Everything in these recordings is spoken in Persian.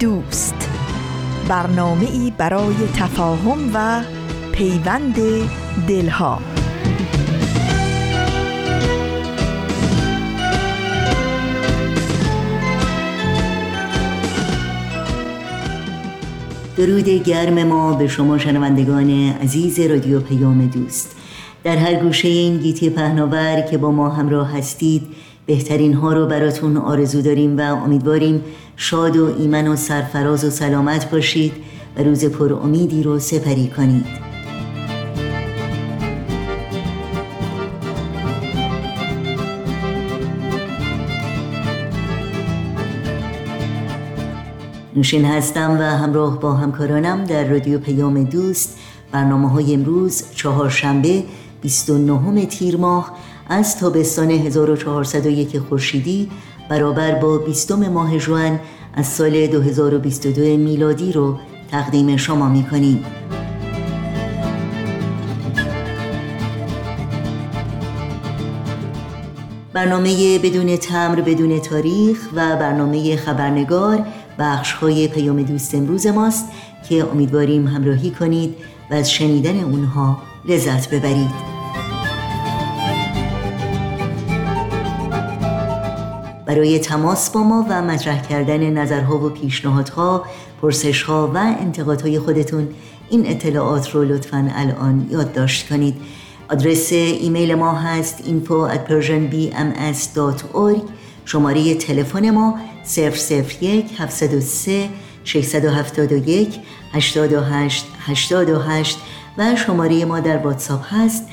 دوست. برنامه ای برای تفاهم و پیوند دلها. درود گرم ما به شما شنوندگان عزیز رادیو پیام دوست. در هر گوشه این گیتی پهناور که با ما همراه هستید بهترین ها رو براتون آرزو داریم و امیدواریم شاد و ایمن و سرفراز و سلامت باشید و روز پر امیدی رو سپری کنید. نوشین هستم و همراه با همکارانم در رادیو پیام دوست. برنامه های امروز چهارشنبه 29 تیر ماه از تابستان 1401 خورشیدی برابر با بیستم ماه جوان از سال 2022 میلادی رو تقدیم شما می کنیم. برنامه بدون تمر بدون تاریخ و برنامه خبرنگار بخش های پیام دوست امروز ماست که امیدواریم همراهی کنید و از شنیدن اونها لذت ببرید برای تماس با ما و مطرح کردن نظرها و پیشنهادها، پرسشها و انتقادهای خودتون این اطلاعات رو لطفا الان یادداشت کنید. آدرس ایمیل ما هست info at persianbms.org شماره تلفن ما 001 703 671 828 828 و شماره ما در واتساپ هست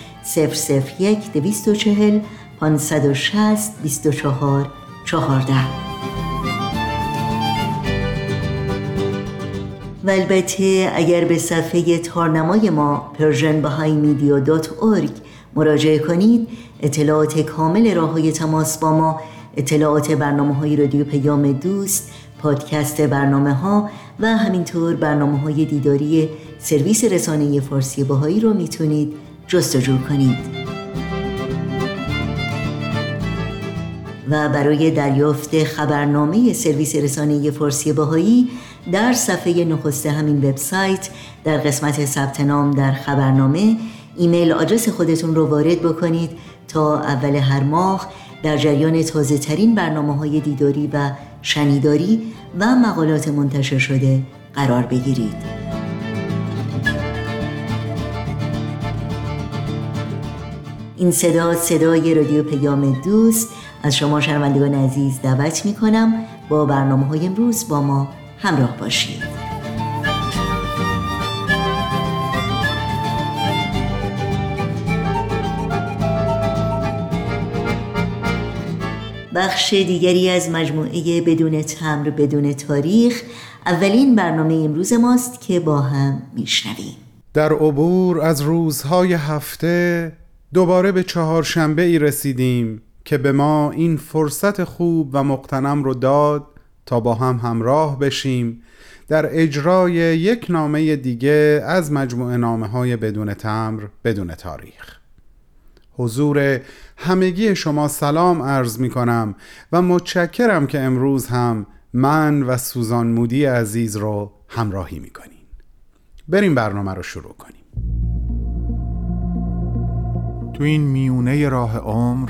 001 240 560 24 چهارده. و البته اگر به صفحه تارنمای ما persianbahaimedia.org مراجعه کنید اطلاعات کامل راه های تماس با ما اطلاعات برنامه های رادیو پیام دوست پادکست برنامه ها و همینطور برنامه های دیداری سرویس رسانه فارسی باهایی رو می‌تونید جستجو کنید. و برای دریافت خبرنامه سرویس رسانه فارسی باهایی در صفحه نخست همین وبسایت در قسمت ثبت نام در خبرنامه ایمیل آدرس خودتون رو وارد بکنید تا اول هر ماه در جریان تازه ترین برنامه های دیداری و شنیداری و مقالات منتشر شده قرار بگیرید. این صدا صدای رادیو پیام دوست از شما شنوندگان عزیز دعوت می کنم با برنامه های امروز با ما همراه باشید. بخش دیگری از مجموعه بدون تمر بدون تاریخ اولین برنامه امروز ماست که با هم میشنویم. در عبور از روزهای هفته دوباره به چهارشنبه ای رسیدیم. که به ما این فرصت خوب و مقتنم رو داد تا با هم همراه بشیم در اجرای یک نامه دیگه از مجموعه نامه های بدون تمر بدون تاریخ. حضور همگی شما سلام عرض می کنم و متشکرم که امروز هم من و سوزان مودی عزیز رو همراهی می کنیم بریم برنامه رو شروع کنیم. تو این میونه راه عمر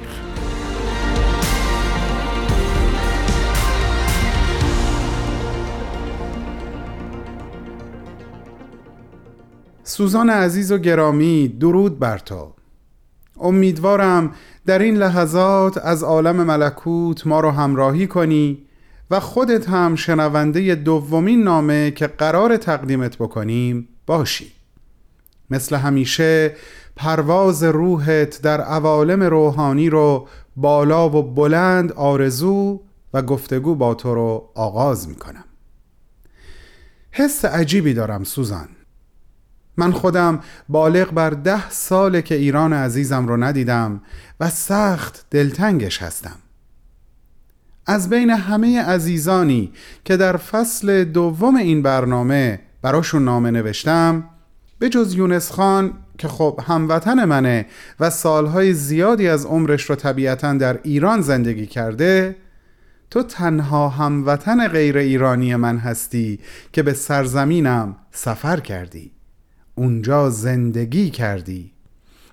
سوزان عزیز و گرامی درود بر تو. امیدوارم در این لحظات از عالم ملکوت ما رو همراهی کنی و خودت هم شنونده دومین نامه که قرار تقدیمت بکنیم باشی. مثل همیشه پرواز روحت در عوالم روحانی رو بالا و بلند آرزو و گفتگو با تو رو آغاز می کنم حس عجیبی دارم سوزان. من خودم بالغ بر ده ساله که ایران عزیزم رو ندیدم و سخت دلتنگش هستم. از بین همه عزیزانی که در فصل دوم این برنامه براشون نامه نوشتم به جز یونس خان که خب هموطن منه و سالهای زیادی از عمرش رو طبیعتا در ایران زندگی کرده تو تنها هموطن غیر ایرانی من هستی که به سرزمینم سفر کردی. اونجا زندگی کردی.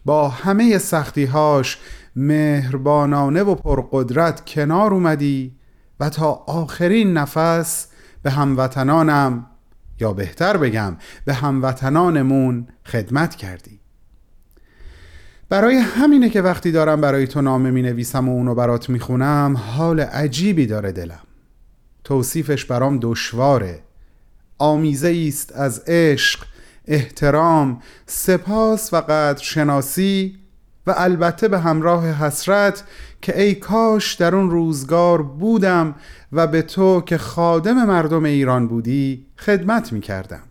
با همه سختیهاش مهربانانه و پرقدرت کنار اومدی و تا آخرین نفس به هموطنانم یا بهتر بگم به هموطنانمون خدمت کردی. برای همینه که وقتی دارم برای تو نامه می نویسم و اونو برات می خونم حال عجیبی داره دلم. توصیفش برام دشواره. آمیزه است از عشق احترام سپاس و قدر شناسی و البته به همراه حسرت که ای کاش در اون روزگار بودم و به تو که خادم مردم ایران بودی خدمت می کردم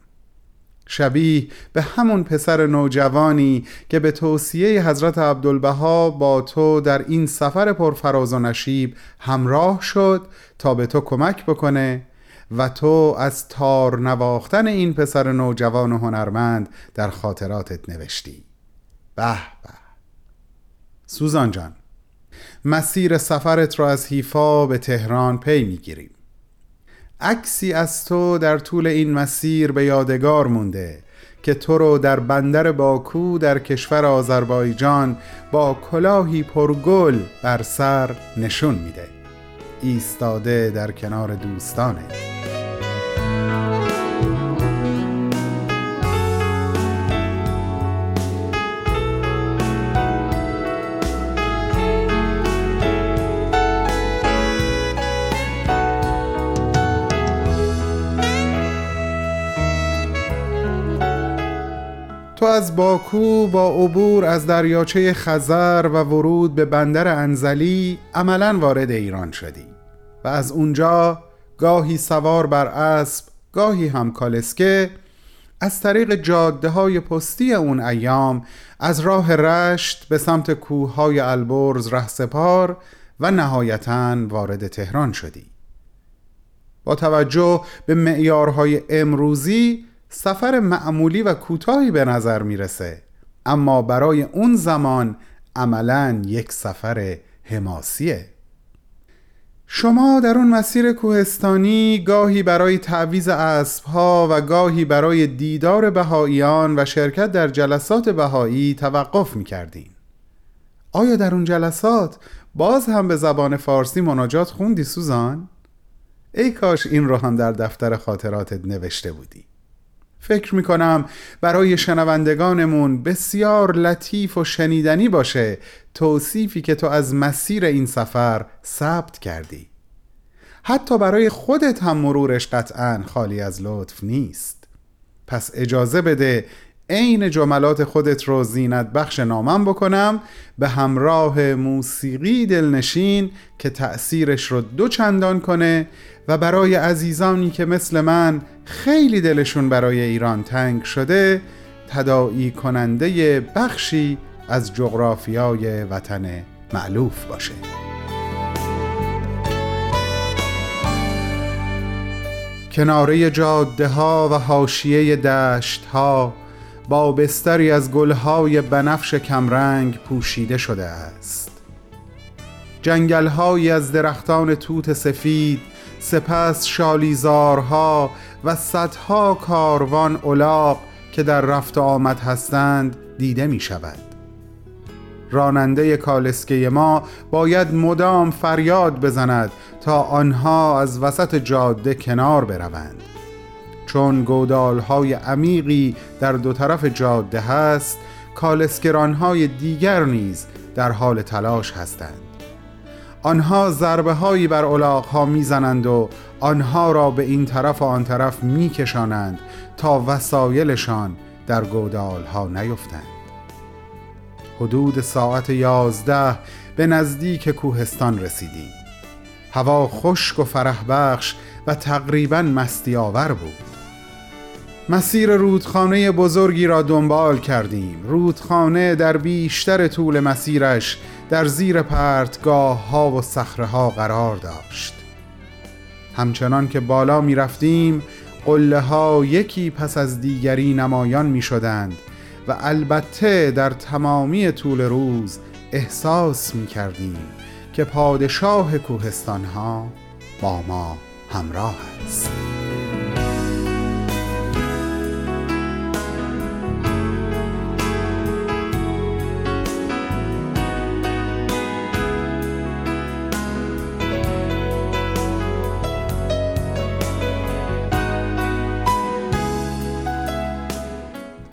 شبیه به همون پسر نوجوانی که به توصیه حضرت عبدالبها با تو در این سفر پرفراز و نشیب همراه شد تا به تو کمک بکنه و تو از تار نواختن این پسر نوجوان و هنرمند در خاطراتت نوشتی. به به. سوزان جان مسیر سفرت را از حیفا به تهران پی می‌گیریم. عکسی از تو در طول این مسیر به یادگار مونده که تو رو در بندر باکو در کشور آذربایجان با کلاهی پرگل بر سر نشون میده. ایستاده در کنار دوستانه از باکو با عبور از دریاچه خزر و ورود به بندر انزلی عملا وارد ایران شدی و از اونجا گاهی سوار بر اسب گاهی هم کالسکه از طریق جاده های پستی اون ایام از راه رشت به سمت کوههای البرز رهسپار و نهایتا وارد تهران شدی. با توجه به معیارهای امروزی سفر معمولی و کوتاهی به نظر می‌رسه. اما برای اون زمان عملا یک سفر حماسیه. شما در اون مسیر کوهستانی گاهی برای تعویز اسبها و گاهی برای دیدار بهاییان و شرکت در جلسات بهایی توقف می‌کردین. آیا در اون جلسات باز هم به زبان فارسی مناجات خوندی سوزان؟ ای کاش این رو هم در دفتر خاطراتت نوشته بودی. فکر می کنم برای شنوندگانمون بسیار لطیف و شنیدنی باشه توصیفی که تو از مسیر این سفر ثبت کردی. حتی برای خودت هم مرورش قطعا خالی از لطف نیست. پس اجازه بده عین جملات خودت رو زینت بخش نامم بکنم به همراه موسیقی دلنشین که تأثیرش رو دو چندان کنه و برای عزیزانی که مثل من خیلی دلشون برای ایران تنگ شده تداعی کننده بخشی از جغرافیای وطن معلوف باشه. کناره جاده ها و حاشیه دشت ها با بستری از گلهای بنفش کمرنگ پوشیده شده است. جنگلهایی از درختان توت سفید سپس شالیزارها و صدها کاروان الاغ که در رفت آمد هستند دیده می شود راننده کالسکه ما باید مدام فریاد بزند تا آنها از وسط جاده کنار بروند. چون گودال های عمیقی در دو طرف جاده هست کالسکران های دیگر نیز در حال تلاش هستند. آنها ضربه هایی بر الاغ ها می‌زنند و آنها را به این طرف و آن طرف میکشانند تا وسایلشان در گودال ها نیفتند. حدود ساعت یازده به نزدیک کوهستان رسیدیم. هوا خشک و فرح بخش و تقریبا مستی آور بود. مسیر رودخانه بزرگی را دنبال کردیم. رودخانه در بیشتر طول مسیرش در زیر پرتگاه ها و صخره ها قرار داشت. همچنان که بالا می رفتیم قله ها یکی پس از دیگری نمایان می شدند و البته در تمامی طول روز احساس می کردیم که پادشاه کوهستان ها با ما همراه است.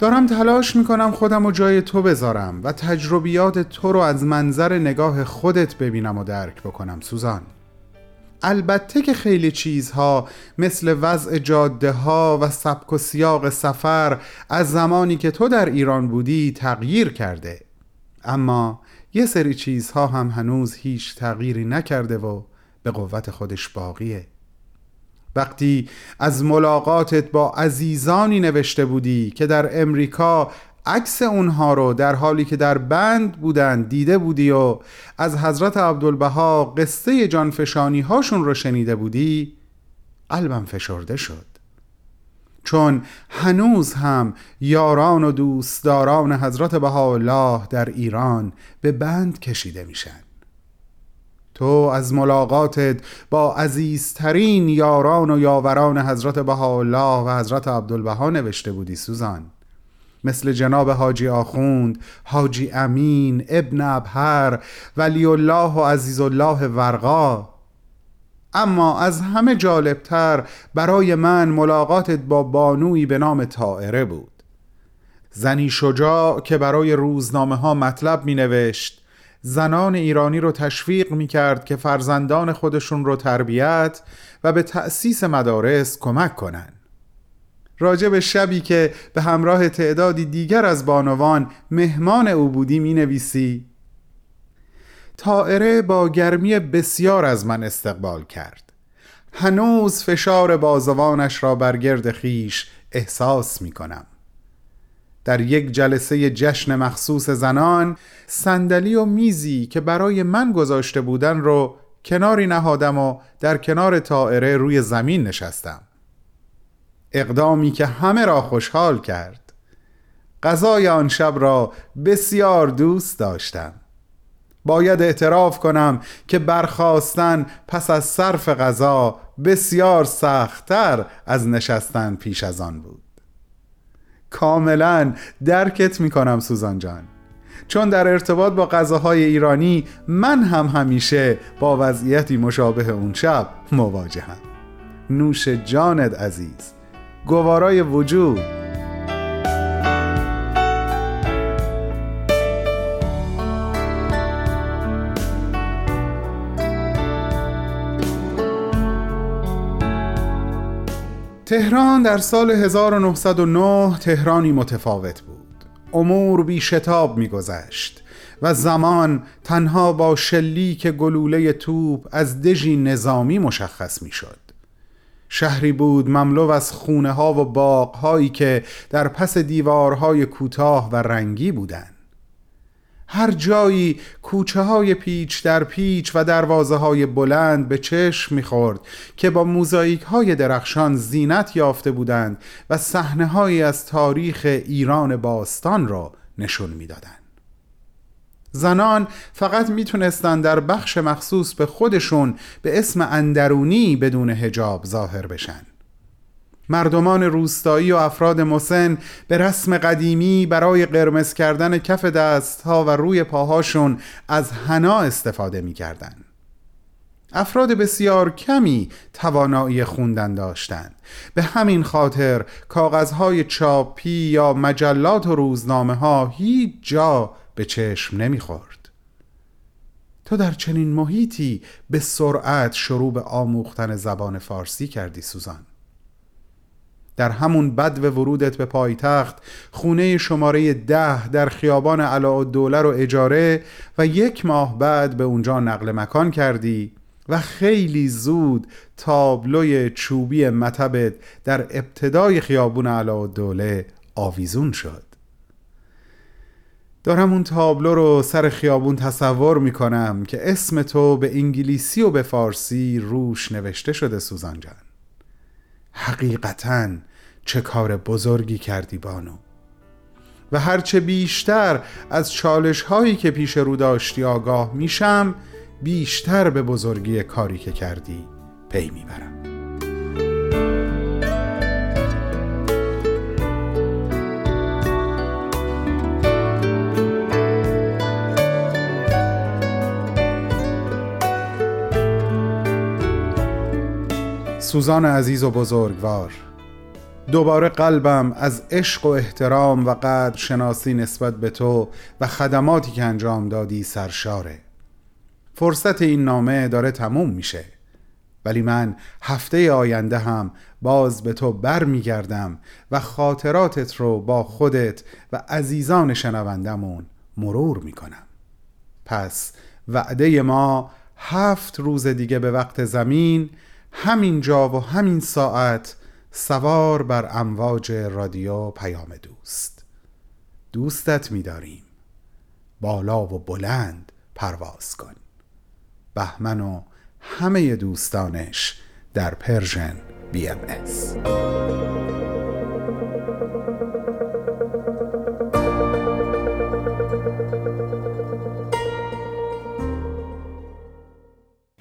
دارم تلاش می‌کنم خودم و جای تو بذارم و تجربیات تو رو از منظر نگاه خودت ببینم و درک بکنم سوزان. البته که خیلی چیزها مثل وضع جاده ها و سبک و سیاق سفر از زمانی که تو در ایران بودی تغییر کرده. اما یه سری چیزها هم هنوز هیچ تغییری نکرده و به قوت خودش باقیه. وقتی از ملاقاتت با عزیزانی نوشته بودی که در امریکا عکس اونها رو در حالی که در بند بودن دیده بودی و از حضرت عبدالبها قصه جانفشانی هاشون رو شنیده بودی قلبم فشرده شد. چون هنوز هم یاران و دوستداران حضرت بهاءالله در ایران به بند کشیده میشن. تو از ملاقاتت با عزیزترین یاران و یاوران حضرت بهاءالله و حضرت عبدالبها نوشته بودی سوزان. مثل جناب حاجی آخوند، حاجی امین، ابن ابهر، ولی الله و عزیز الله ورقا. اما از همه جالبتر برای من ملاقاتت با بانوی به نام تائره بود. زنی شجاع که برای روزنامه ها مطلب می نوشت زنان ایرانی رو تشویق می کرد که فرزندان خودشون رو تربیت و به تأسیس مدارس کمک کنند. راجع به شبی که به همراه تعدادی دیگر از بانوان مهمان او بودی می نویسی تائره با گرمی بسیار از من استقبال کرد هنوز فشار بازوانش را بر گرد خیش احساس می کنم در یک جلسه جشن مخصوص زنان صندلی و میزی که برای من گذاشته بودن رو کناری نهادم و در کنار تائره روی زمین نشستم. اقدامی که همه را خوشحال کرد. غذای آن شب را بسیار دوست داشتم. باید اعتراف کنم که برخواستن پس از صرف غذا بسیار سختتر از نشستن پیش از آن بود. کاملا درکت می‌کنم سوزان جان. چون در ارتباط با غذاهای ایرانی من هم همیشه با وضعیتی مشابه اون شب مواجهم. نوش جانت عزیز. گوارای وجود. تهران در سال 1909 تهرانی متفاوت بود. امور بی شتاب می گذشت و زمان تنها با شلیک گلوله توپ از دژی نظامی مشخص می شد. شهری بود مملو از خونه ها و باغ هایی که در پس دیوارهای کوتاه و رنگی بودند. هر جایی کوچه های پیچ در پیچ و دروازه های بلند به چشم می‌خورد که با موزاییک های درخشان زینت یافته بودند و صحنه هایی از تاریخ ایران باستان را نشون می‌دادند. زنان فقط می‌تونستند در بخش مخصوص به خودشون به اسم اندرونی بدون هجاب ظاهر بشن مردمان روستایی و افراد مسن به رسم قدیمی برای قرمز کردن کف دستها و روی پاهاشون از حنا استفاده می‌کردند. افراد بسیار کمی توانایی خوندن داشتند. به همین خاطر کاغذهای چاپی یا مجلات و روزنامه ها هیچ جا به چشم نمی‌خورد. تو در چنین محیطی به سرعت شروع به آموختن زبان فارسی کردی سوزان. در همون بد و ورودت به پایتخت خونه شماره ده در خیابان علاءالدوله رو اجاره و یک ماه بعد به اونجا نقل مکان کردی و خیلی زود تابلوی چوبی مطبت در ابتدای خیابون علاءالدوله آویزون شد. دارم اون تابلو رو سر خیابون تصور می‌کنم که اسم تو به انگلیسی و به فارسی روش نوشته شده سوزان جان. حقیقتا چه کار بزرگی کردی بانو. و هرچه بیشتر از چالش هایی که پیش رو داشتی آگاه میشم بیشتر به بزرگی کاری که کردی پی می‌برم. سوزان عزیز و بزرگوار. دوباره قلبم از عشق و احترام و قدر شناسی نسبت به تو و خدماتی که انجام دادی سرشاره. فرصت این نامه داره تموم میشه. ولی من هفته آینده هم باز به تو بر میگردم و خاطراتت رو با خودت و عزیزان شنوندمون مرور می‌کنم. پس وعده ما هفت روز دیگه به وقت زمین همین جا و همین ساعت سوار بر امواج رادیو پیام دوست. دوستت میداریم. بالا و بلند پرواز کن. بهمن و همه دوستانش در Persian BMS.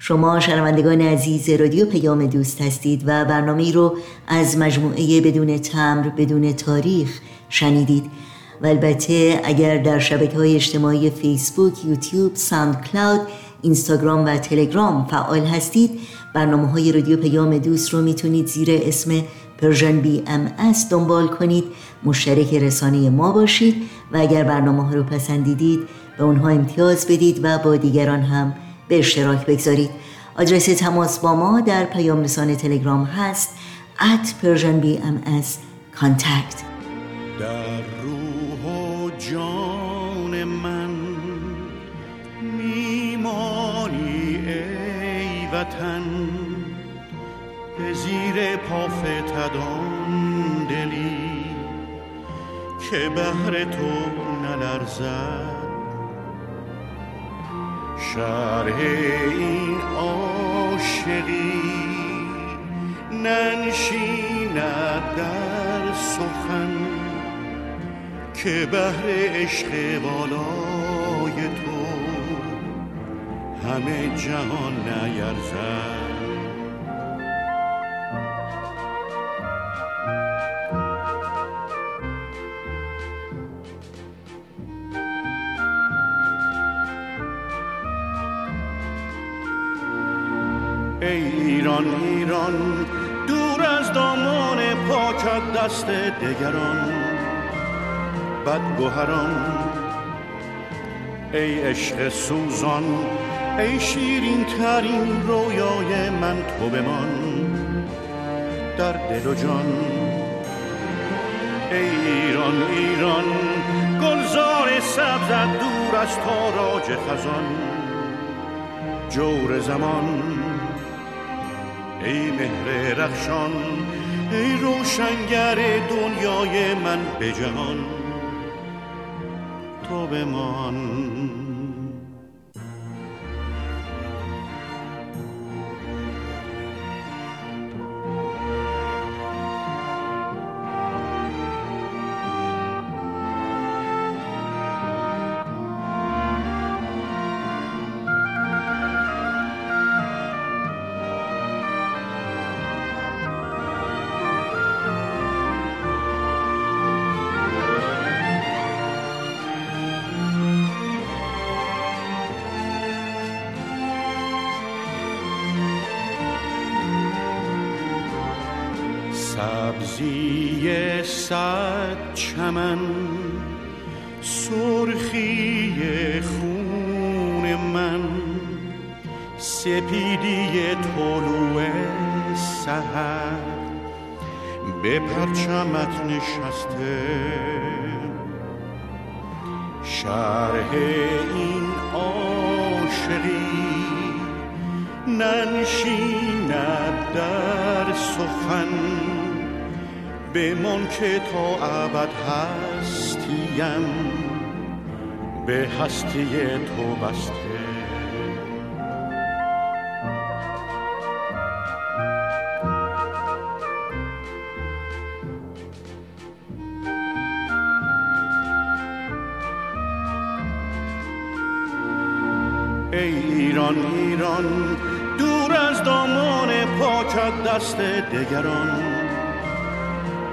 شما شنوندگان عزیز رادیو پیام دوست هستید و برنامه رو از مجموعه بدون تمبر بدون تاریخ شنیدید. و البته اگر در شبکه های اجتماعی فیسبوک، یوتیوب، ساند کلاود، اینستاگرام و تلگرام فعال هستید برنامه های رادیو پیام دوست رو می‌تونید زیر اسم Persian BMS دنبال کنید. مشترک رسانه ما باشید و اگر برنامه ها رو پسندیدید به اونها امتیاز بدید و با دیگران هم به اشتراک بگذارید. آدرس تماس با ما در پیام رسانه تلگرام هست at Persian BMS contact. در روح و جان من میمانی ای وطن به زیر پافتدان دلی که بهر تو نلرزد. شرح این عاشقی ننشیند در سخن که بهر عشق بالای تو همه جهان نیرزد. دست دگران بدگوهران ای عشق سوزان ای شیرین ترین رویای من تو بمان. در دل و جان ای ایران ایران گلزار سبزت دور از تاراج خزان. جور زمان ای مهر رخشان. ای روشنگر دنیای من به جهان تو بمان. سبزی صد چمن سرخی خون من سپیدی طلوع سهر به پرچمت نشسته. شرح این عاشقی ننشیند در سخن. بمان که تا ابد هستیم به هستی تو بسته. ای ایران ایران دور از دامان پاکت دست دگران.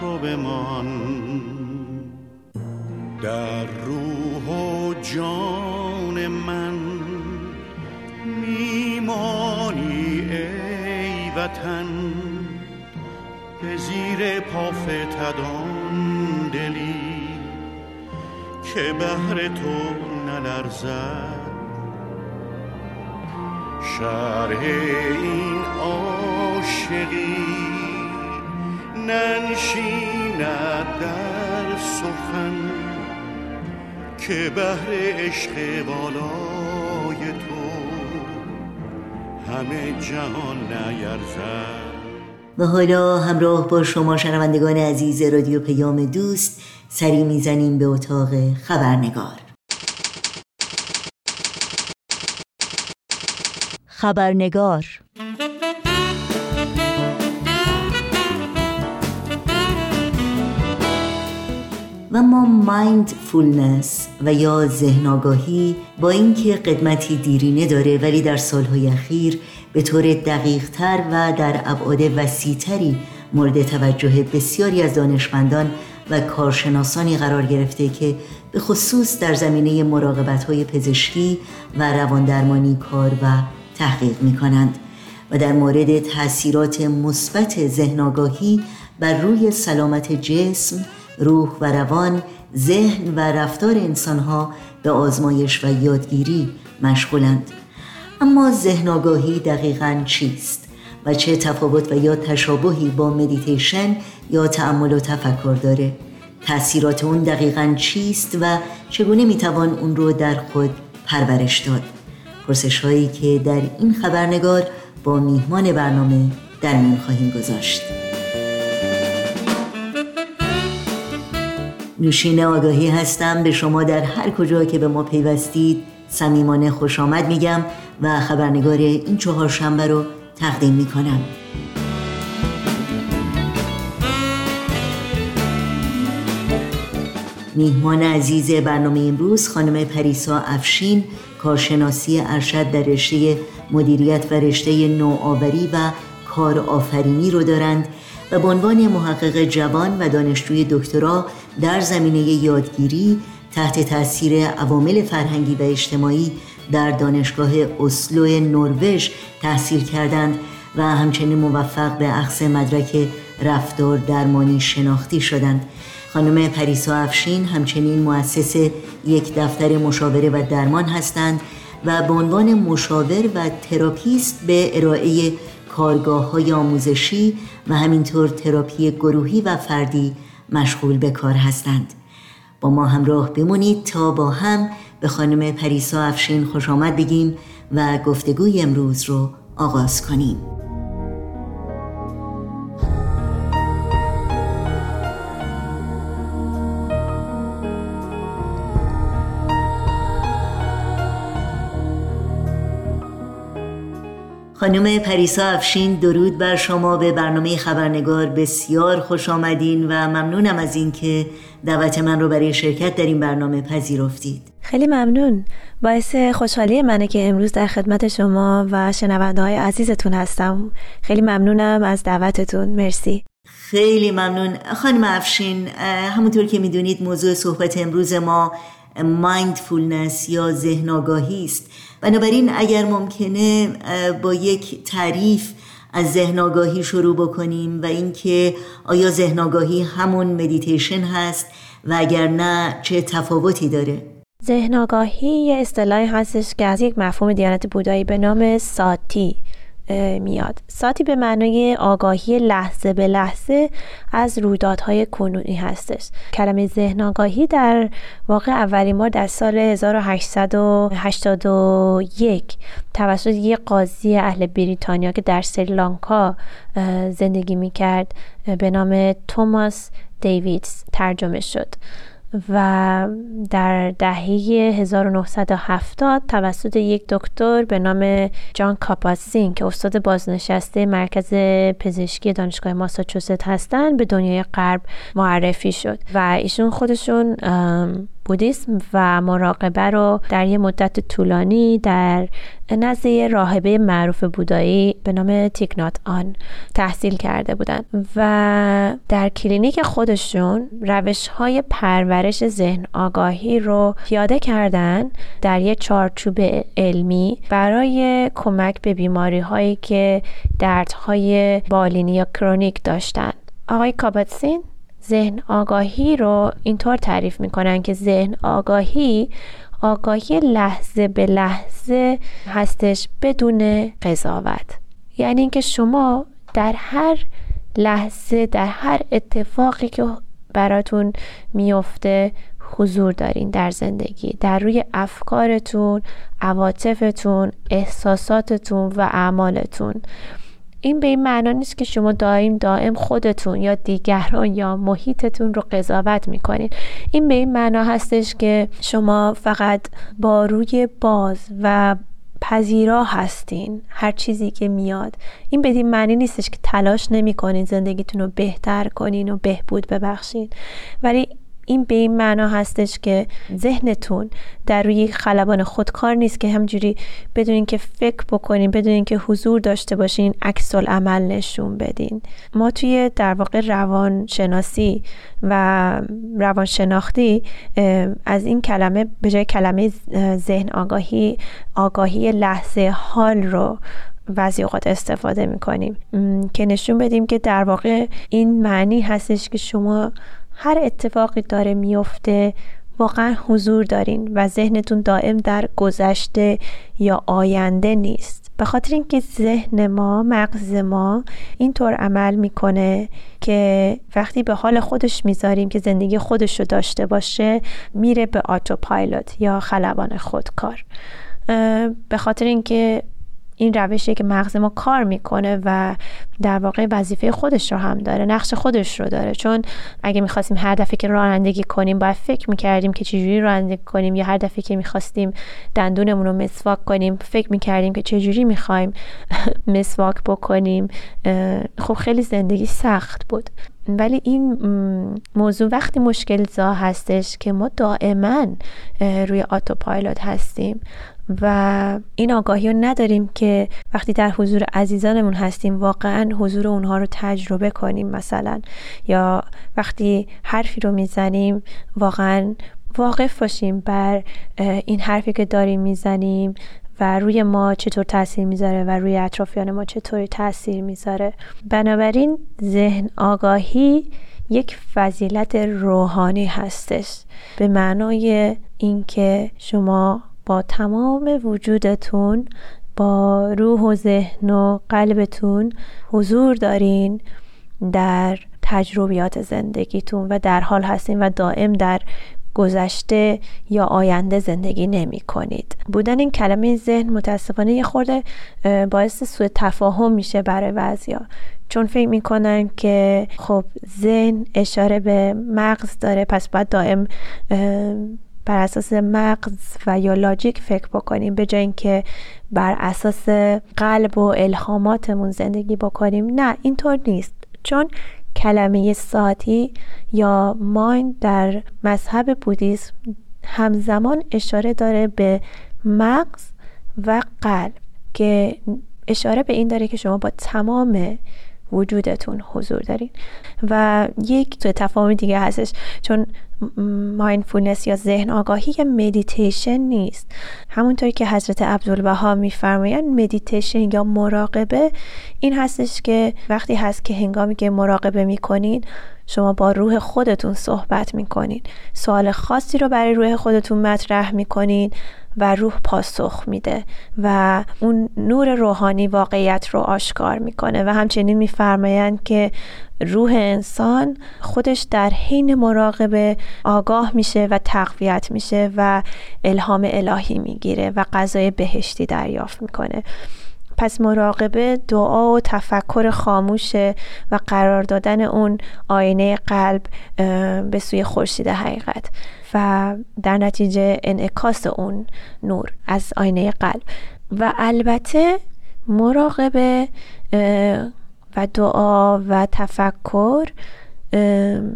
تو بمان. در روح و جان من میمانی ای وطن به زیر پا فتدان دلی که بهر تو نلرزد. شرح این عاشقی ننشیند در سخن که بهر عشق بالای تو همه جهان نیرزد. و حالا همراه با شما شنوندگان عزیز رادیو پیام دوست سری می‌زنیم به اتاق خبرنگار. خبرنگار و ما مایندفولنس و یا ذهن آگاهی با اینکه قدمتی دیرینه داره ولی در سالهای اخیر به طور دقیقتر و در ابعاد وسیعتری مورد توجه بسیاری از دانشمندان و کارشناسانی قرار گرفته که به خصوص در زمینه مراقبت های پزشکی و رواندرمانی کار و تحقیق می کنند و در مورد تاثیرات مثبت ذهن آگاهی بر روی سلامت جسم، روح و روان، ذهن و رفتار انسانها به آزمایش و یادگیری مشغولند. اما ذهن آگاهی دقیقا چیست و چه تفاوت و یا تشابهی با مدیتیشن یا تأمل و تفکر داره؟ تأثیرات اون دقیقا چیست و چگونه می‌توان اون رو در خود پرورش داد؟ پرسش هایی که در این خبرنگار با میهمان برنامه در میان خواهیم گذاشت نوشین آگاهی هستم. به شما در هر کجا که به ما پیوستید صمیمانه خوش آمد میگم و خبرنگار این چهار شنبه رو تقدیم می‌کنم. میهمان عزیز برنامه امروز خانم پریسا افشین کارشناسی ارشد در رشته مدیریت و رشته نوآوری و کار آفرینی رو دارند. و به عنوان محقق جوان و دانشجوی دکترا در زمینه یادگیری تحت تاثیر عوامل فرهنگی و اجتماعی در دانشگاه اسلو نروژ تحصیل کردند و همچنین موفق به اخذ مدرک رفتار درمانی شناختی شدند. خانم پریسا افشین همچنین مؤسس یک دفتر مشاوره و درمان هستند و به عنوان مشاور و تراپیست به ارائه کارگاه های آموزشی و همینطور تراپی گروهی و فردی مشغول به کار هستند. با ما همراه بمونید تا با هم به خانم پریسا افشین خوش آمد بگیم و گفتگوی امروز رو آغاز کنیم. خانم پریسا افشین درود بر شما. به برنامه خبرنگار بسیار خوش آمدین و ممنونم از اینکه دعوت من رو برای شرکت در این برنامه پذیرفتید. خیلی ممنون. باعث خوشحالی منه که امروز در خدمت شما و شنونده های عزیزتون هستم. خیلی ممنونم از دعوتتون. مرسی. خیلی ممنون. خانم افشین همونطور که می‌دونید موضوع صحبت امروز ما مایندفولنس یا ذهن آگاهی است. بنابراین اگر ممکنه با یک تعریف از ذهن آگاهی شروع بکنیم و اینکه آیا ذهن آگاهی همون مدیتیشن هست و اگر نه چه تفاوتی داره؟ ذهن آگاهی یه اصطلاحی هستش که از یک مفهوم دیانت بودایی به نام ساتی. میاد. ساتی به معنای آگاهی لحظه به لحظه از رویدادهای کنونی هستش. کلمه ذهن آگاهی در واقع اولین بار در سال 1881 توسط یک قاضی اهل بریتانیا که در سریلانکا زندگی می‌کرد به نام توماس دیویدز ترجمه شد. و در دهه 1970 توسط یک دکتر به نام جان کاپاسین که استاد بازنشسته مرکز پزشکی دانشگاه ماساچوست هستند به دنیای غرب معرفی شد. و ایشون خودشون بودیسم و مراقبه رو در یه مدت طولانی در نزد راهبه معروف بودایی به نام تیکنات آن تحصیل کرده بودن و در کلینیک خودشون روش های پرورش ذهن آگاهی رو پیاده کردن در یه چارچوب علمی برای کمک به بیماری هایی که دردهای بالینی یا کرونیک داشتن. آقای کاباتسین ذهن آگاهی رو اینطور تعریف می‌کنن که ذهن آگاهی آگاهی لحظه به لحظه هستش بدون قضاوت. یعنی اینکه شما در هر لحظه در هر اتفاقی که براتون میفته حضور دارین در زندگی در روی افکارتون عواطفتون احساساتتون و اعمالتون. این به این معنا نیست که شما دائم دائم خودتون یا دیگران یا محیطتون رو قضاوت می‌کنین این به این معنا هستش که شما فقط با روی باز و پذیرا هستین هر چیزی که میاد. این بدین معنی نیستش که تلاش نمی کنین زندگیتون رو بهتر کنین و بهبود ببخشین. ولی این به این معنا هستش که ذهنتون در روی خلبان خودکار نیست که همجوری بدون که فکر بکنین بدون که حضور داشته باشین عکس عمل نشون بدین. ما توی در واقع روان شناسی و روان شناختی از این کلمه به جای کلمه ذهن آگاهی آگاهی لحظه حال رو بعضی اوقات استفاده می‌کنیم. که نشون بدیم که در واقع این معنی هستش که شما هر اتفاقی داره میفته واقعا حضور دارین و ذهنتون دائم در گذشته یا آینده نیست. به خاطر اینکه ذهن ما مغز ما اینطور عمل می‌کنه که وقتی به حال خودش می‌ذاریم که زندگی خودش رو داشته باشه میره به آتوپایلوت یا خلبان خودکار. به خاطر اینکه این روشی که مغز ما کار می‌کنه و در واقع وظیفه خودش رو هم داره نقش خودش رو داره. چون اگه می‌خواستیم هر دفعه که رانندگی کنیم باید فکر می‌کردیم که چجوری رانندگی کنیم یا هر دفعه که می‌خواستیم دندونمون رو مسواک کنیم فکر می‌کردیم که چجوری می‌خوایم مسواک بکنیم. خب خیلی زندگی سخت بود. ولی این موضوع وقتی مشکل زا هستش که ما دائما روی آتوپایلوت هستیم. و این آگاهی رو نداریم که وقتی در حضور عزیزانمون هستیم واقعا حضور اونها رو تجربه کنیم مثلا. یا وقتی حرفی رو می‌زنیم واقعا واقف باشیم بر این حرفی که داریم می‌زنیم و روی ما چطور تاثیر می‌ذاره و روی اطرافیان ما چطوری تاثیر می‌ذاره. بنابراین ذهن آگاهی یک فضیلت روحانی هستش. به معنای اینکه شما با تمام وجودتون با روح و ذهن و قلبتون حضور دارین در تجربیات زندگیتون و در حال هستین و دائم در گذشته یا آینده زندگی نمی کنید. بودن این کلمه ذهن متاسفانه یه خورده باعث سوء تفاهم میشه برای بعضیا. چون فکر می‌کنن که خب ذهن اشاره به مغز داره پس باید دائم بر اساس مغز و یا لاجیک فکر بکنیم به جای اینکه بر اساس قلب و الهاماتمون زندگی بکنیم. نه اینطور نیست. چون کلمه ساتی یا مایند در مذهب بودیسم همزمان اشاره داره به مغز و قلب که اشاره به این داره که شما با تمام وجودتون حضور دارین. و یک تفاهم دیگه هستش چون mindfulness یا ذهن آگاهی یه مدیتیشن نیست. همونطوری که حضرت عبدالبها میفرمایند مدیتیشن یا مراقبه این هستش که وقتی هست که هنگامی که مراقبه می‌کنین شما با روح خودتون صحبت می‌کنین. سوال خاصی رو برای روح خودتون مطرح می‌کنین. و روح پاسخ میده و اون نور روحانی واقعیت رو آشکار می‌کنه و همچنین میفرمایند که روح انسان خودش در حین مراقبه آگاه میشه و تقویت میشه و الهام الهی می‌گیره و غذای بهشتی دریافت می‌کنه. پس مراقبه دعا و تفکر خاموشه و قرار دادن اون آینه قلب به سوی خورشید حقیقت. و در نتیجه انعکاس اون نور از آینه قلب. و البته مراقبه و دعا و تفکر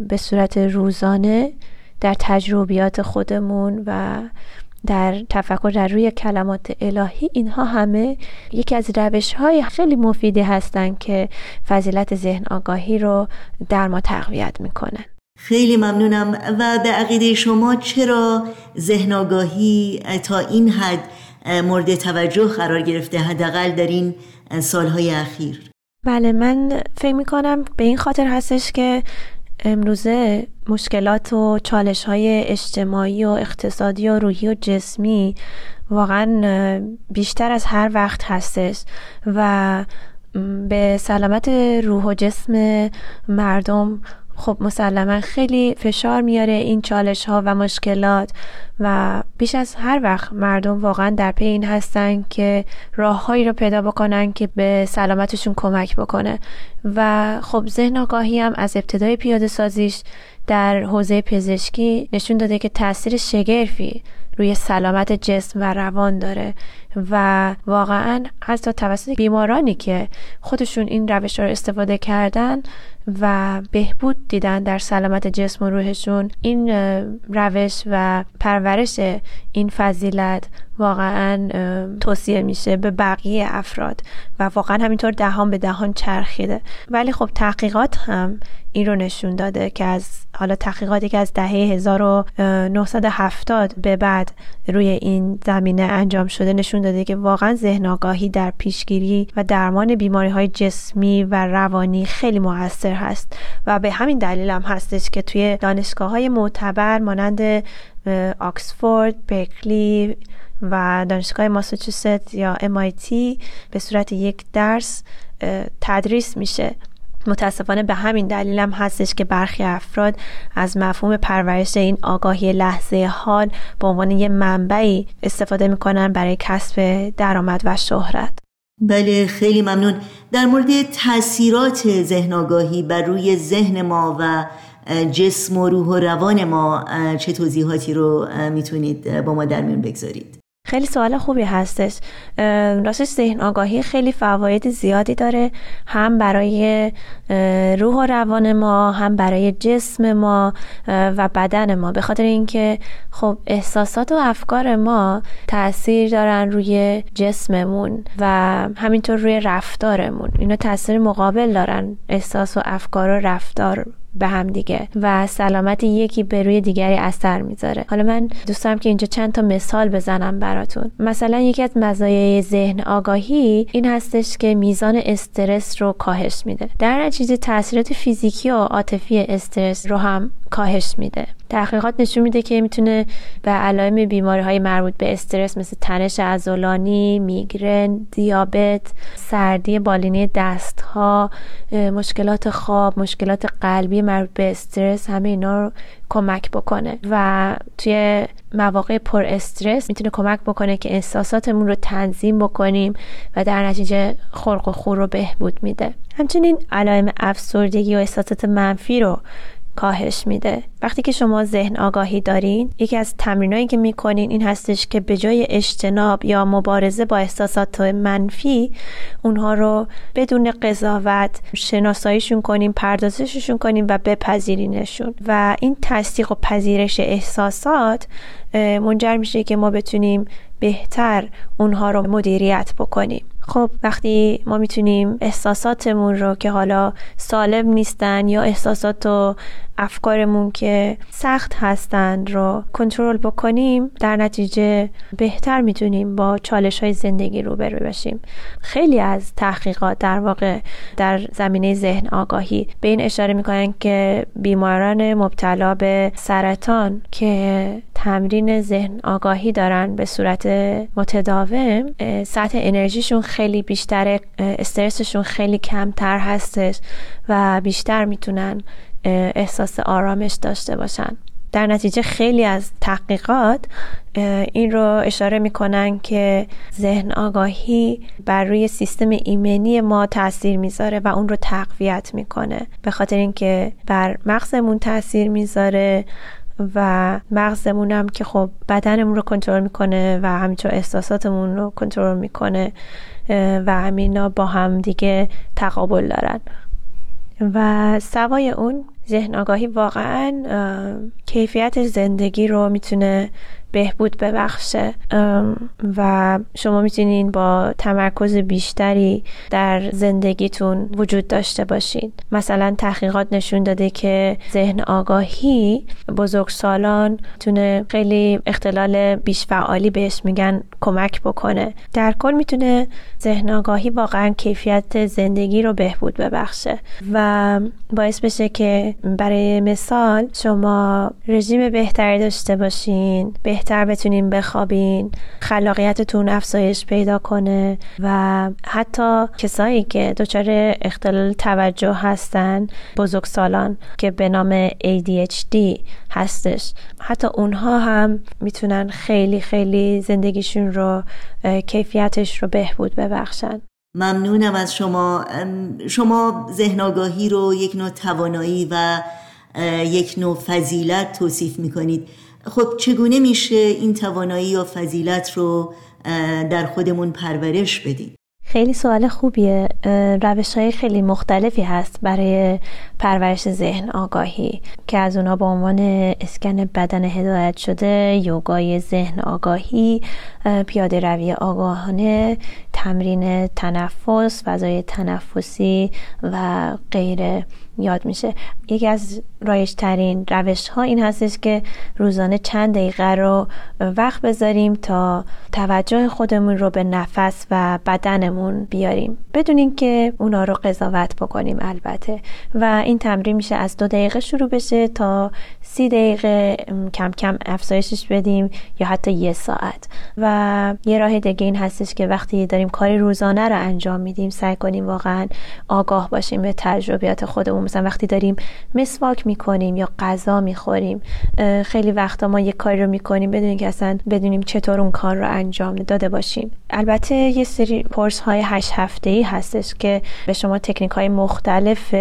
به صورت روزانه در تجربیات خودمون و در تفکر در روی کلمات الهی اینها همه یکی از روش های خیلی مفیدی هستند که فضیلت ذهن آگاهی رو در ما تقویت می‌کنن. خیلی ممنونم و به عقیده شما چرا ذهن آگاهی تا این حد مورد توجه قرار گرفته حداقل در این سالهای اخیر؟ بله من فکر می‌کنم به این خاطر هستش که امروزه مشکلات و چالش های اجتماعی و اقتصادی و روحی و جسمی واقعا بیشتر از هر وقت هستش و به سلامت روح و جسم مردم خب مسلما خیلی فشار میاره این چالش ها و مشکلات و بیش از هر وقت مردم واقعا در پی این هستن که راههایی رو پیدا بکنن که به سلامتشون کمک بکنه. و خب ذهن آگاهی هم از ابتدای پیاده سازیش در حوزه پزشکی نشون داده که تاثیر شگرفی روی سلامت جسم و روان داره و واقعا حتی توسط بیمارانی که خودشون این روش رو استفاده کردن و بهبود دیدن در سلامت جسم و روحشون این روش و پرورش این فضیلت واقعا توصیه میشه به بقیه افراد و واقعا همینطور دهان به دهان چرخیده. ولی خب تحقیقات هم این رو نشون داده که از حالا تحقیقاتی که از دهه 1970 به بعد روی این زمینه انجام شده نشون داده که واقعا ذهن آگاهی در پیشگیری و درمان بیماری های جسمی و روانی خیلی موثر هست و به همین دلیل هم هستش که توی دانشگاه های معتبر مانند آکسفورد، برکلی و دانشگاه ماساچوست یا MIT به صورت یک درس تدریس میشه. متاسفانه به همین دلیل هم هستش که برخی افراد از مفهوم پرورش این آگاهی لحظه حال به عنوان یه منبعی استفاده می‌کنن برای کسب درآمد و شهرت. بله خیلی ممنون. در مورد تاثیرات ذهن آگاهی بر روی ذهن ما و جسم و روح و روان ما چه توضیحاتی رو می‌تونید با ما در میون بگذارید؟ خیلی سوال خوبی هستش. راستش ذهن آگاهی خیلی فواید زیادی داره هم برای روح و روان ما هم برای جسم ما و بدن ما. به خاطر اینکه خب احساسات و افکار ما تاثیر دارن روی جسممون و همینطور روی رفتارمون. اینا تاثیر مقابل دارن احساس و افکار و رفتار به هم دیگه و سلامت یکی به روی دیگری اثر می‌ذاره. حالا من دوست دارم که اینجا چند تا مثال بزنم براتون. مثلا یکی از مزایای ذهن آگاهی این هستش که میزان استرس رو کاهش میده. در نتیجه تاثیرات فیزیکی و عاطفی استرس رو هم کاهش میده. تحقیقات نشون میده که می‌تونه به علائم بیماری های مربوط به استرس مثل تنش عضلانی، میگرن، دیابت، سردی بالینی دست ها، مشکلات خواب، مشکلات قلبی مربوط به استرس همه اینا رو کمک بکنه و توی مواقع پر استرس می‌تونه کمک بکنه که احساساتمون رو تنظیم بکنیم و در نتیجه خلق و خور رو بهبود میده. همچنین علائم افسردگی و احساسات منفی رو کاهش میده. وقتی که شما ذهن آگاهی دارین یکی از تمرینایی که می‌کنین این هستش که به جای اجتناب یا مبارزه با احساسات منفی اونها رو بدون قضاوت شناساییشون کنیم پردازششون کنیم و بپذیرینشون. و این تصدیق و پذیرش احساسات منجر میشه که ما بتونیم بهتر اونها رو مدیریت بکنیم. خب وقتی ما می‌تونیم احساساتمون رو که حالا سالم نیستن یا احساسات و افکارمون که سخت هستند رو کنترل بکنیم در نتیجه بهتر می‌تونیم با چالش های زندگی روبرو بشیم. خیلی از تحقیقات در واقع در زمینه ذهن آگاهی به این اشاره می‌کنن که بیماران مبتلا به سرطان که تمرین ذهن آگاهی دارن به صورت متداوم سطح انرژیشون خیلی بیشتر استرسشون خیلی کمتر هستش و بیشتر می‌تونن احساس آرامش داشته باشن. در نتیجه خیلی از تحقیقات این رو اشاره می‌کنن که ذهن آگاهی بر روی سیستم ایمنی ما تاثیر می‌ذاره و اون رو تقویت می‌کنه. به خاطر اینکه بر مغزمون تاثیر می‌ذاره و مغزمون هم که خب بدنمون رو کنترل می‌کنه و همینطور احساساتمون رو کنترل می‌کنه و همینا با هم دیگه تقابل دارن. و سوای اون ذهن آگاهی واقعا کیفیت زندگی رو می‌تونه بهبود ببخشه. و شما می‌تونین با تمرکز بیشتری در زندگیتون وجود داشته باشین. مثلا تحقیقات نشون داده که ذهن آگاهی بزرگسالان تونه خیلی اختلال بیش فعالی بهش میگن کمک بکنه. در کل می‌تونه ذهن آگاهی واقعا کیفیت زندگی رو بهبود ببخشه. و باعث بشه که برای مثال شما رژیم بهتری داشته باشین بهتر بتونین بخوابین خلاقیتتون افزایش پیدا کنه و حتی کسایی که دچار اختلال توجه هستن بزرگسالان که به نام ADHD هستش. حتی اونها هم می‌تونن خیلی خیلی زندگیشون رو کیفیتش رو بهبود ببخشن. ممنونم از شما. شما ذهن آگاهی رو یک نوع توانایی و یک نوع فضیلت توصیف می‌کنید. خب چگونه میشه این توانایی یا فضیلت رو در خودمون پرورش بدیم؟ خیلی سوال خوبیه. روش های خیلی مختلفی هست برای پرورش ذهن آگاهی که از اونا به عنوان اسکن بدن هدایت شده یوگای ذهن آگاهی پیاده روی آگاهانه تمرین تنفس فضای تنفسی و غیره. یاد میشه. یکی از رایش ترین روش ها این هستش که روزانه چند دقیقه رو وقت بذاریم تا توجه خودمون رو به نفس و بدنمون بیاریم. بدون اینکه اونا رو قضاوت بکنیم البته. و این تمرین میشه از دو دقیقه شروع بشه تا سی دقیقه کم کم افزایشش بدیم یا حتی یه ساعت. و یه راه دیگه این هستش که وقتی داریم کاری روزانه رو انجام میدیم سعی کنیم واقعا آگاه باشیم به تجربیات خودمون. مثلا وقتی داریم مسواک می‌کنیم یا غذا می‌خوریم خیلی وقتا ما یه کاری رو می‌کنیم بدون که اصلا بدونیم چطور اون کار رو انجام داده باشیم. البته یه سری پرس های هشت هفته ای هستش که به شما تکنیک های مختلف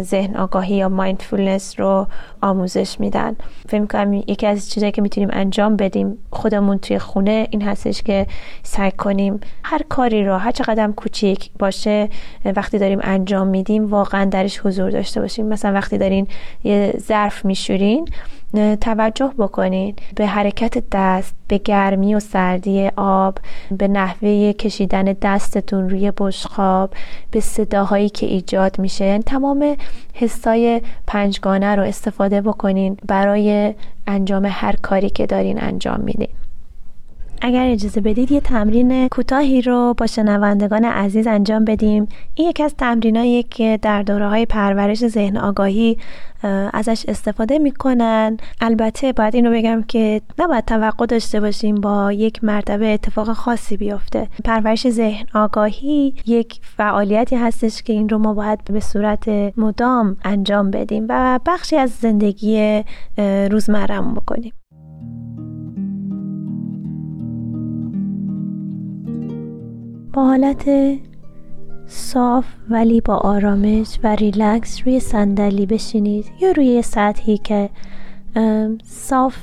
ذهن آگاهی یا مایندفولنس رو آموزش میدن. فکر می‌کنم یکی از چیزایی که می‌تونیم انجام بدیم خودمون توی خونه این هستش که سعی کنیم هر کاری رو هر چقدر کوچیک باشه وقتی داریم انجام میدیم واقعا درش حضور داشته باشیم. مثلا وقتی دارین یه ظرف میشورین توجه بکنین به حرکت دست به گرمی و سردی آب به نحوه کشیدن دستتون روی بشخاب به صداهایی که ایجاد میشه. یعنی تمام حسای پنجگانه رو استفاده بکنین برای انجام هر کاری که دارین انجام میدین. اگر اجازه بدید یه تمرین کوتاهی رو با شنوندگان عزیز انجام بدیم. این یکی از تمرینایی که در دوره های پرورش ذهن آگاهی ازش استفاده می‌کنن. البته باید اینو بگم که نباید توقع داشته باشیم با یک مرتبه اتفاق خاصی بیفته. پرورش ذهن آگاهی یک فعالیتی هستش که این رو ما باید به صورت مدام انجام بدیم و بخشی از زندگی روزمرهمون بکنیم. حالت صاف ولی با آرامش و ریلکس روی صندلی بشینید. یا روی سطحی که صاف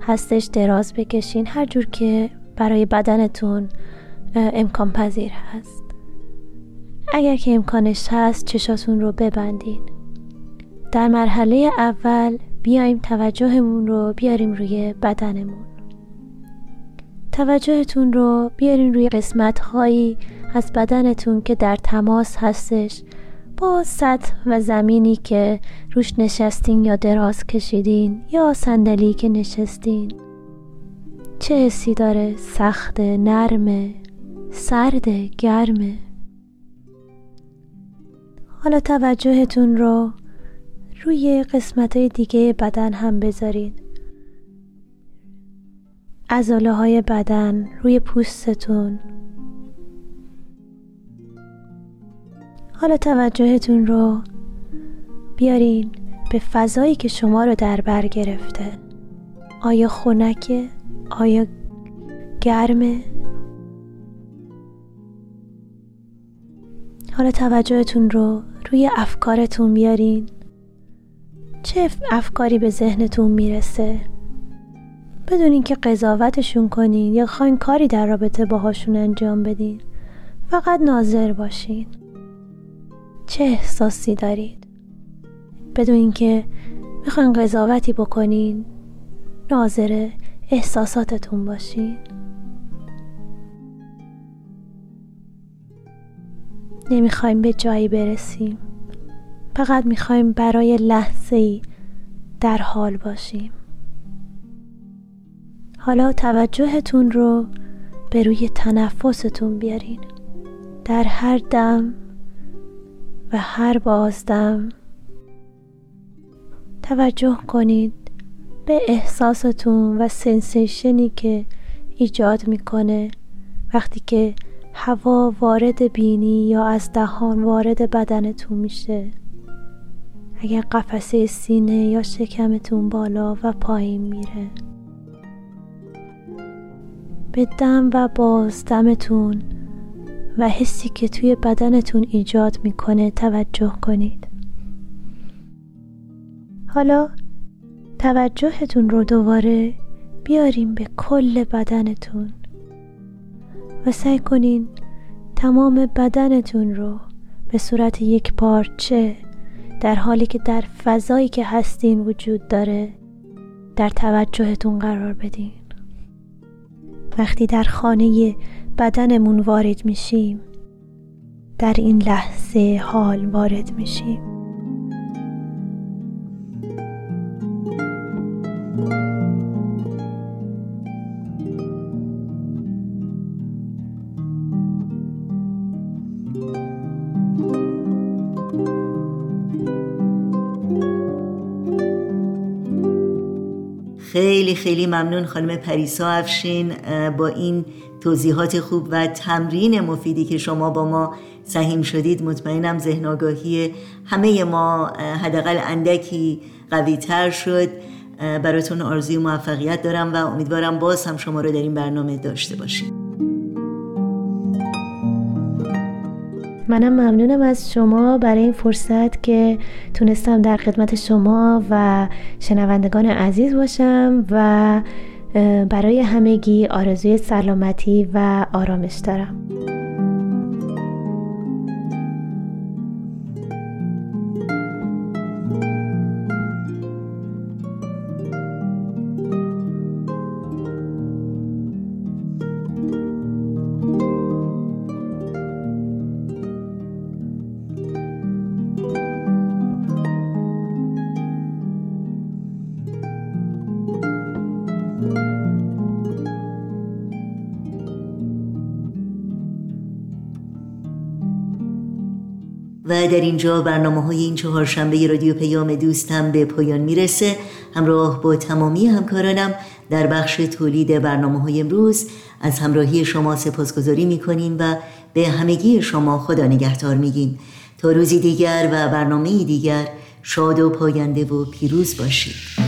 هستش دراز بکشین. هر جور که برای بدنتون امکان پذیر هست. اگر که امکانش هست چشاتون رو ببندین. در مرحله اول بیایم توجهمون رو بیاریم روی بدنمون. توجهتون رو بیارین روی قسمت هایی از بدنتون که در تماس هستش. با سطح و زمینی که روش نشستین یا دراز کشیدین یا صندلی که نشستین. چه حسی داره؟ سخت نرمه سرد گرمه حالا توجهتون رو روی قسمت های دیگه بدن هم بذارید ازاله های بدن روی پوستتون حالا توجهتون رو بیارین به فضایی که شما رو در بر گرفته آیا خنکه؟ آیا گرمه؟ حالا توجهتون رو روی افکارتون بیارین چه افکاری به ذهنتون می‌رسه بدون اینکه قضاوتشون کنین یا خواین کاری در رابطه باهاشون انجام بدین فقط ناظر باشین. چه احساسی دارید؟ بدون اینکه می‌خواین قضاوتی بکنین ناظر احساساتتون باشین. نمی‌خوایم به جایی برسیم. فقط می‌خوایم برای لحظه ای در حال باشیم. حالا توجهتون رو به روی تنفستون بیارین. در هر دم و هر بازدم توجه کنید به احساستون و سنسیشنی که ایجاد می‌کنه. وقتی که هوا وارد بینی یا از دهان وارد بدنتون میشه اگر قفسه سینه یا شکمتون بالا و پایین میره. به دم و بازدمتون و حسی که توی بدنتون ایجاد می‌کنه توجه کنید. حالا توجهتون رو دوباره بیاریم به کل بدنتون و سعی کنین تمام بدنتون رو به صورت یک پارچه در حالی که در فضایی که هستین وجود داره در توجهتون قرار بدین. وقتی در خانه بدنمون وارد میشیم در این لحظه حال وارد میشیم. خیلی خیلی ممنون خانم پریسا افشین با این توضیحات خوب و تمرین مفیدی که شما با ما سهیم شدید. مطمئنم ذهن آگاهی همه ما حداقل اندکی قوی تر شد براتون آرزوی موفقیت دارم و امیدوارم باز هم شما رو در این برنامه داشته باشیم. منم ممنونم از شما برای این فرصت که تونستم در خدمت شما و شنوندگان عزیز باشم و برای همگی آرزوی سلامتی و آرامش دارم. در اینجا برنامه های این چهارشنبه رادیو پیام دوستم به پایان می‌رسه. همراه با تمامی همکارانم در بخش تولید برنامه های امروز از همراهی شما سپاسگزاری می‌کنیم و به همگی شما خدا نگهدار میگیم. تا روزی دیگر و برنامه دیگر شاد و پاینده و پیروز باشید.